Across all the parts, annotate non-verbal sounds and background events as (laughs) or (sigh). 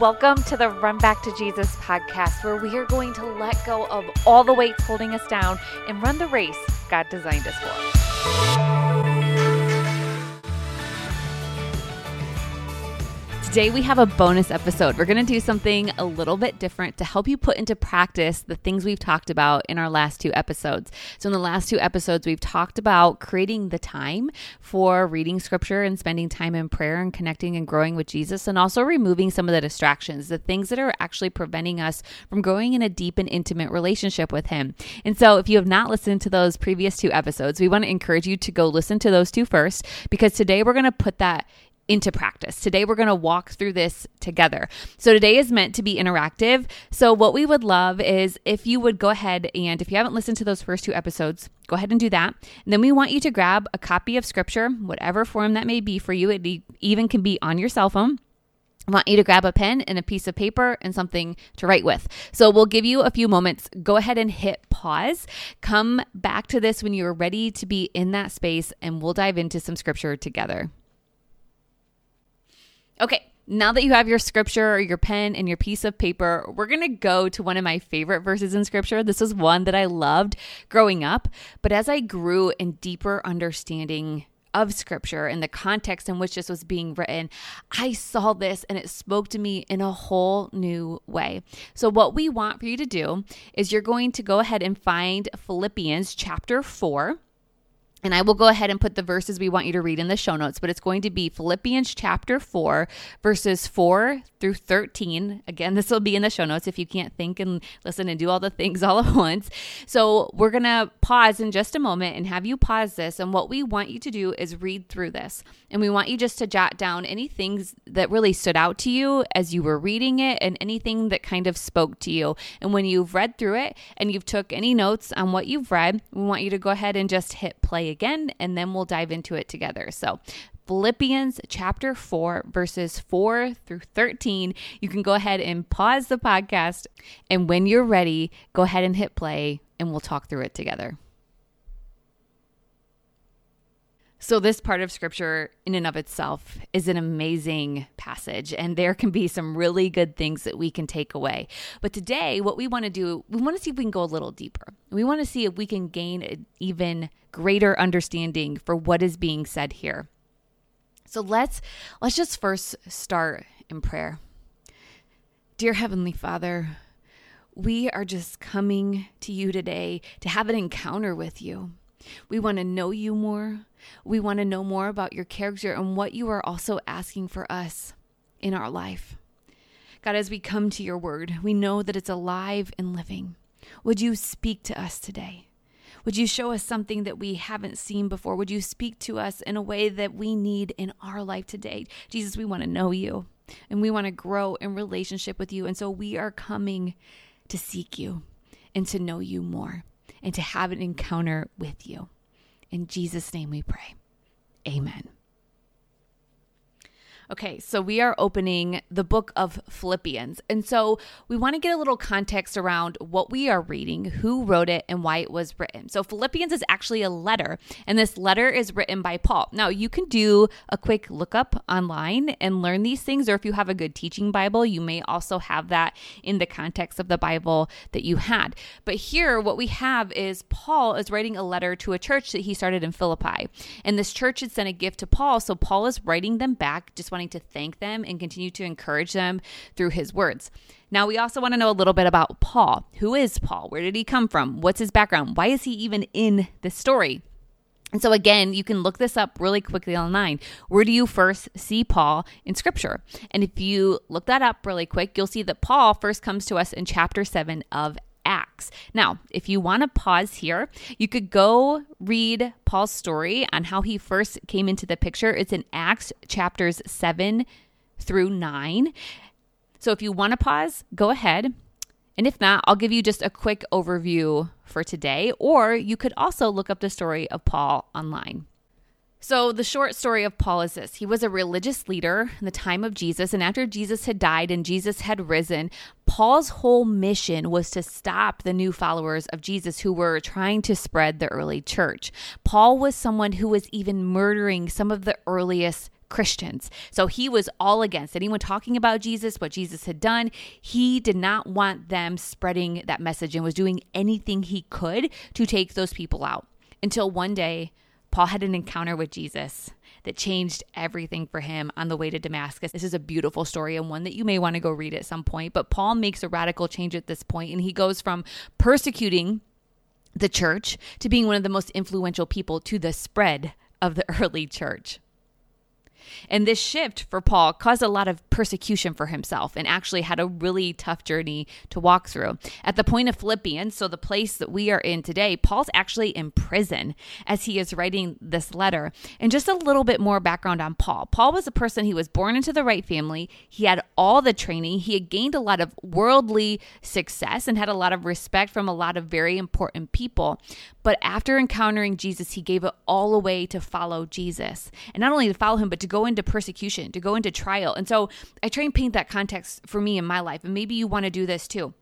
Welcome to the Run Back to Jesus podcast, where we are going to let go of all the weights holding us down and run the race God designed us for. Today, we have a bonus episode. We're going to do something a little bit different to help you put into practice the things we've talked about in our last two episodes. So, in the last two episodes, we've talked about creating the time for reading scripture and spending time in prayer and connecting and growing with Jesus, and also removing some of the distractions, the things that are actually preventing us from growing in a deep and intimate relationship with Him. And so, if you have not listened to those previous two episodes, we want to encourage you to go listen to those two first because today we're going to put that into practice. Today, we're going to walk through this together. So, today is meant to be interactive. So, what we would love is if you would go ahead and if you haven't listened to those first two episodes, go ahead and do that. And then we want you to grab a copy of scripture, whatever form that may be for you. It even can be on your cell phone. I want you to grab a pen and a piece of paper and something to write with. So we'll give you a few moments. Go ahead and hit pause. Come back to this when you're ready to be in that space, and we'll dive into some scripture together. Okay, now that you have your scripture or your pen and your piece of paper, we're going to go to one of my favorite verses in scripture. This is one that I loved growing up, but as I grew in deeper understanding of scripture and the context in which this was being written, I saw this and it spoke to me in a whole new way. So, what we want for you to do is you're going to go ahead and find Philippians chapter 4. And I will go ahead and put the verses we want you to read in the show notes, but it's going to be Philippians chapter 4, verses 4 through 13. Again, (laughs) this will be in the show notes if you can't think and listen and do all the things (laughs) all at once. So we're going to pause in just a moment and have you pause this. And what we want you to do is read through this. And we want you just to jot down any things that really stood out to you as you were reading it and anything that kind of spoke to you. And when you've read through it and you've took any notes on what you've read, we want you to go ahead and just hit play again, and then we'll dive into it together. So, Philippians chapter 4, verses 4 through 13. You can go ahead and pause the podcast. And when you're ready, go ahead and hit play, and we'll talk through it together. So, this part of scripture, in and of itself, is an amazing passage, and there can be some really good things that we can take away. But today, what we want to do, we want to see if we can go a little deeper. We want to see if we can gain an even greater understanding for what is being said here. So let's let's just first start in prayer. Dear heavenly Father, we are just coming to you today to have an encounter with you. We want to know you more. We want to know more about your character and what you are also asking for us in our life. God, as we come to your word, we know that it's alive and living. Would you speak to us today? Would you show us something that we haven't seen before? Would you speak to us in a way that we need in our life today? Jesus, we want to know you and we want to grow in relationship with you. And so we are coming to seek you and to know you more and to have an encounter with you. In Jesus' name we pray. Amen. Okay, so we are opening the book of Philippians. And so we want to get a little context around what we are reading, who wrote it, and why it was written. So Philippians is actually a letter, and this letter is written by Paul. Now, you can do a quick lookup online and learn these things, or if you have a good teaching Bible, you may also have that in the context of the Bible that you had. But here, what we have is Paul is writing a letter to a church that he started in Philippi. And this church had sent a gift to Paul, so Paul is writing them back, just wanting to thank them and continue to encourage them through his words. Now, we also want to know a little bit about Paul. Who is Paul? Where did he come from? What's his background? Why is he even in this story? And so, again, you can look this up really quickly online. Where do you first see Paul in scripture? And if you look that up really quick, you'll see that Paul first comes to us in chapter 7 of Now, if you want to pause here, you could go read Paul's story on how he first came into the picture. It's in Acts chapters 7 through 9. So if you want to pause, go ahead. And if not, I'll give you just a quick overview for today, or you could also look up the story of Paul online. So, the short story of Paul is this he was a religious leader in the time of Jesus, and after Jesus had died and Jesus had risen, Paul's whole mission was to stop the new followers of Jesus who were trying to spread the early church. Paul was someone who was even murdering some of the earliest Christians. So he was all against anyone talking about Jesus, what Jesus had done. He did not want them spreading that message and was doing anything he could to take those people out. Until one day, Paul had an encounter with Jesus that changed everything for him on the way to Damascus. This is a beautiful story and one that you may want to go read at some point. But Paul makes a radical change at this point, and he goes from persecuting the church to being one of the most influential people to the spread of the (laughs) early church. And this shift for Paul caused a lot of persecution for himself and actually had a really tough journey to walk through. At the point of Philippians, so the place that we are in today, Paul's actually in prison as he is writing this letter. And just a little bit more background on Paul. Paul was a person he was born into the right family. He had all the training. He had gained a lot of worldly success and had a lot of respect from a lot of very important people. But after encountering Jesus, he gave it all away to follow Jesus. And not only to follow him, but to go into persecution, to go into trial. And so I try and paint that context for me in my life. And maybe you want to do this too.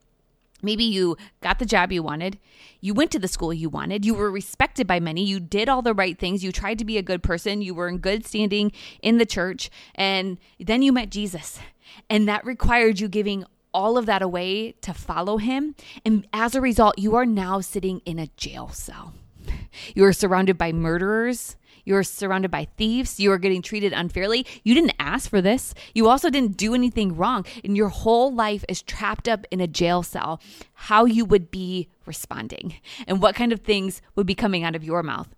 Maybe you got the job you wanted. You went to the school you wanted. You were respected by many. You did all the right things. You tried to be a good person. You were in good standing in the church. And then you met Jesus. And that required you giving all of that away to follow him. And as a result, you are now sitting in a jail cell. You are surrounded by murderers. You are surrounded by thieves. You are getting treated unfairly. You didn't ask for this. You also didn't do anything wrong. And your whole life is trapped up in a jail cell. How you would be responding and what kind of things would be coming out of your mouth.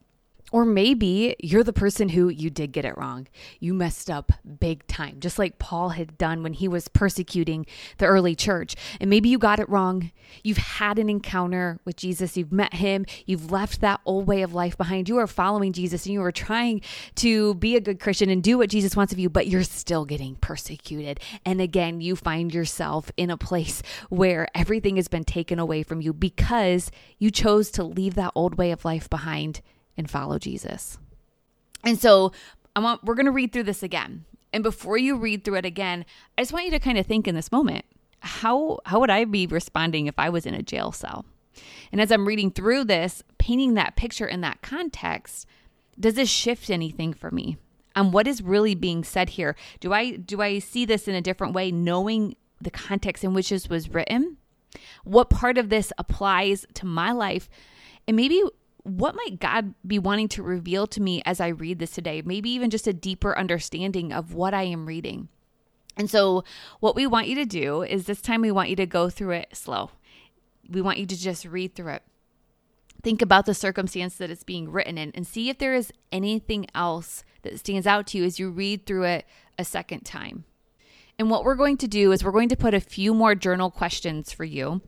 Or maybe you're the person who you did get it wrong. You messed up big time, just like Paul had done when he was persecuting the early church. And maybe you got it wrong. You've had an encounter with Jesus, you've met him, you've left that old way of life behind. You are following Jesus and you are trying to be a good Christian and do what Jesus wants of you, but you're still getting persecuted. And again, you find yourself in a place where everything has been taken away from you because you chose to leave that old way of life behind and follow Jesus. And so I want we're going to read through this again. And before you read through it again, I just want you to kind of think in this moment, how how would I be responding if I was in a jail cell? And as I'm reading through this, painting that picture in that context, does this shift anything for me? And what is really being said here? Do I do I see this in a different way knowing the context in which this was written? What part of this applies to my life? And maybe what might God be wanting to reveal to me as I read this today? Maybe even just a deeper understanding of what I am reading. And so, what we want you to do is this time we want you to go through it slow. We want you to just read through it. Think about the circumstance that it's being written in and see if there is anything else that stands out to you as you read through it a second time. And what we're going to do is we're going to put a few more journal questions for you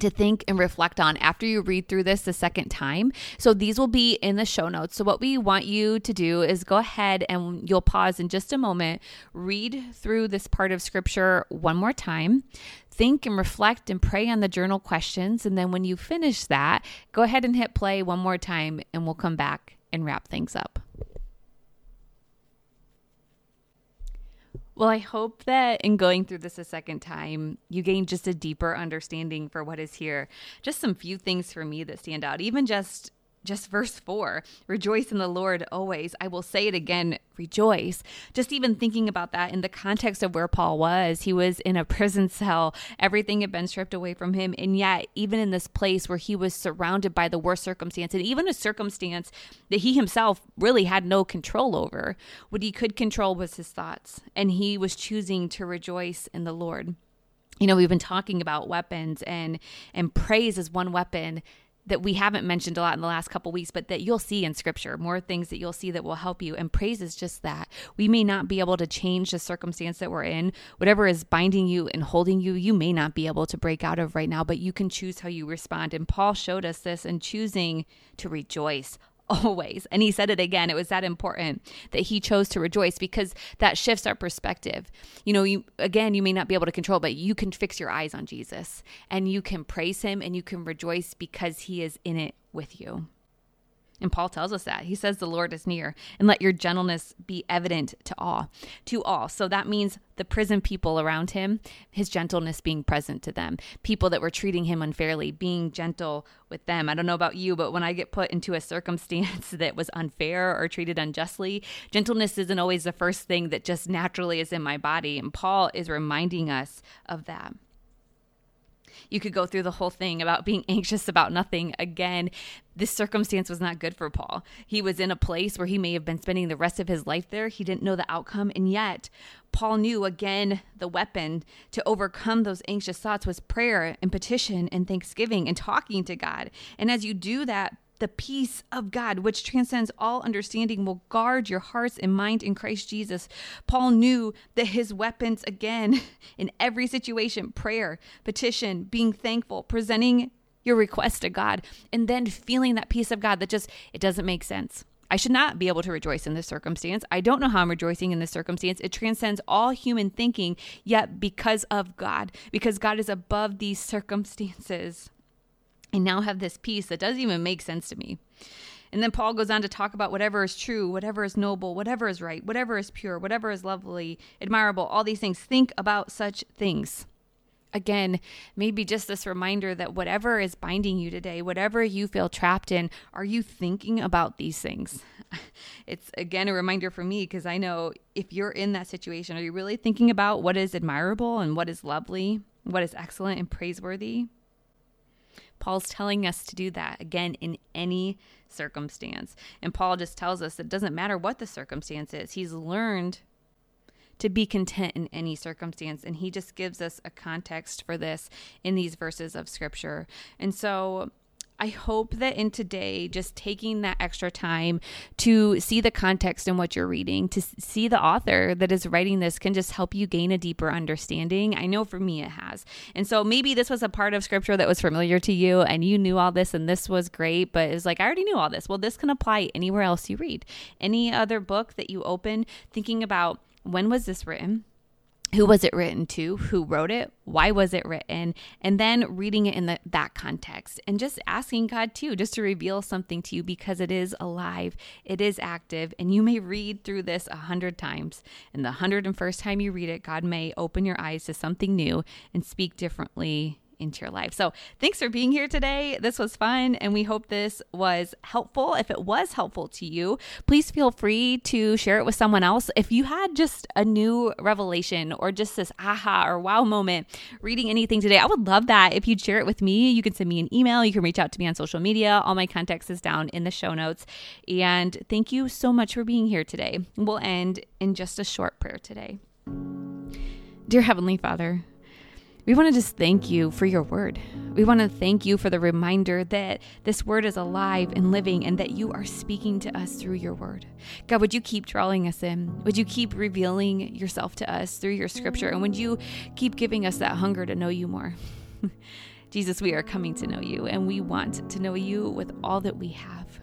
to think and reflect on after you read through this the second time. So these will be in the show notes. So what we want you to do is go ahead and you'll pause in just a moment, read through this part of scripture one more time. Think and reflect and pray on the journal questions. And then when you finish that, go ahead and hit play one more time and we'll come back and wrap things up. Well, I hope that in going through this a second time, you gain just a deeper understanding for what is here. Just some few things for me that stand out, even just just verse 4 rejoice in the lord always. I will say it again rejoice. Just even thinking about that in the context of where paul was he was in a prison cell. Everything had been stripped away from him. And yet even in this place where he was surrounded by the worst circumstance and even a circumstance that he himself really had no control over what he could control was his thoughts. And he was choosing to rejoice in the lord. You know we've been talking about weapons and and praise is one weapon that we haven't mentioned a lot in the last couple weeks, but that you'll see in scripture, more things that you'll see that will help you. And praise is just that. We may not be able to change the circumstance that we're in. Whatever is binding you and holding you, you may not be able to break out of right now, but you can choose how you respond. And Paul showed us this in choosing to rejoice always. And he said it again. It was that important that he chose to rejoice because that shifts our perspective. You know, you again, you may not be able to control, but you can fix your eyes on Jesus and you can praise him and you can rejoice because he is in it with you. And Paul tells us that. He says the Lord is near and let your gentleness be evident to all, to all. So that means the prison people around him, his gentleness being present to them, people that were treating him unfairly, being gentle with them. I don't know about you, but when I get put into a circumstance (laughs) that was unfair or treated unjustly, gentleness isn't always the first thing that just naturally is in my body. And Paul is reminding us of that. You could go through the whole thing about (laughs) being anxious about nothing. Again, this circumstance was not good for Paul. He was in a place where he may have been spending the rest of his life there. He didn't know the outcome. And yet, Paul knew again the weapon to overcome those anxious thoughts was prayer and petition and thanksgiving and talking to God. And as you do that, the peace of God, which transcends all understanding, will guard your hearts and mind in Christ Jesus. Paul knew that his weapons, again, (laughs) in every situation prayer, petition, being thankful, presenting your request to God, and then feeling that peace of God that just, it doesn't make sense. I should not be able to rejoice in this circumstance. I don't know how I'm rejoicing in this circumstance. It transcends all human thinking, yet because of God, because God is above these circumstances. I now have this peace that doesn't even make sense to me. And then Paul goes on to talk about whatever is true, whatever is noble, whatever is right, whatever is pure, whatever is lovely, admirable, all these things. Think about such things. Again, maybe just this reminder that whatever is binding you today, whatever you feel trapped in, are you thinking about these things? (laughs) It's again a reminder for me because I know if you're in that situation, are you really thinking about what is admirable and what is lovely, what is excellent and praiseworthy? Paul's telling us to do that again in any circumstance. And Paul just tells us it doesn't matter what the circumstance is, he's learned to be content in any circumstance. And he just gives us a context for this in these verses of scripture. And so I hope that in today, just taking that extra time to see the context in what you're reading, to see the author that is writing this can just help you gain a deeper understanding. I know for me it has. And so maybe this was a part of scripture that was familiar to you and you knew all this and this was great, but it's like, I already knew all this. Well, this can apply anywhere else you read. Any other book that you open, thinking about when was this written? Who was it written to? Who wrote it? Why was it written? And then reading it in the, that context and just asking god too just to reveal something to you because it is alive it is active and you may read through this a hundred times. And the hundred and first time you read it god may open your eyes to something new and speak differently into your life. So, thanks for being here today. This was fun, and we hope this was helpful. If it was helpful to you, please feel free to share it with someone else. If you had just a new revelation or just this aha or wow moment reading anything today, I would love that. If you'd share it with me, you can send me an email, you can reach out to me on social media. All my context is down in the show notes. And thank you so much for being here today. We'll end in just a short prayer today. Dear Heavenly Father, we want to just thank you for your word. We want to thank you for the reminder that this word is alive and living and that you are speaking to us through your word. God, would you keep drawing us in? Would you keep revealing yourself to us through your scripture? And would you keep giving us that hunger to know you more? (laughs) Jesus, we are coming to know you and we want to know you with all that we have.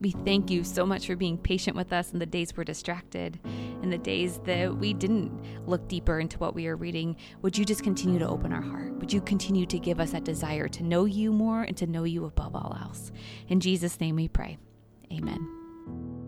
We thank you so much for being patient with us in the days we're distracted, in the days that we didn't look deeper into what we are reading. Would you just continue to open our heart? Would you continue to give us that desire to know you more and to know you above all else? In Jesus' name we pray. Amen.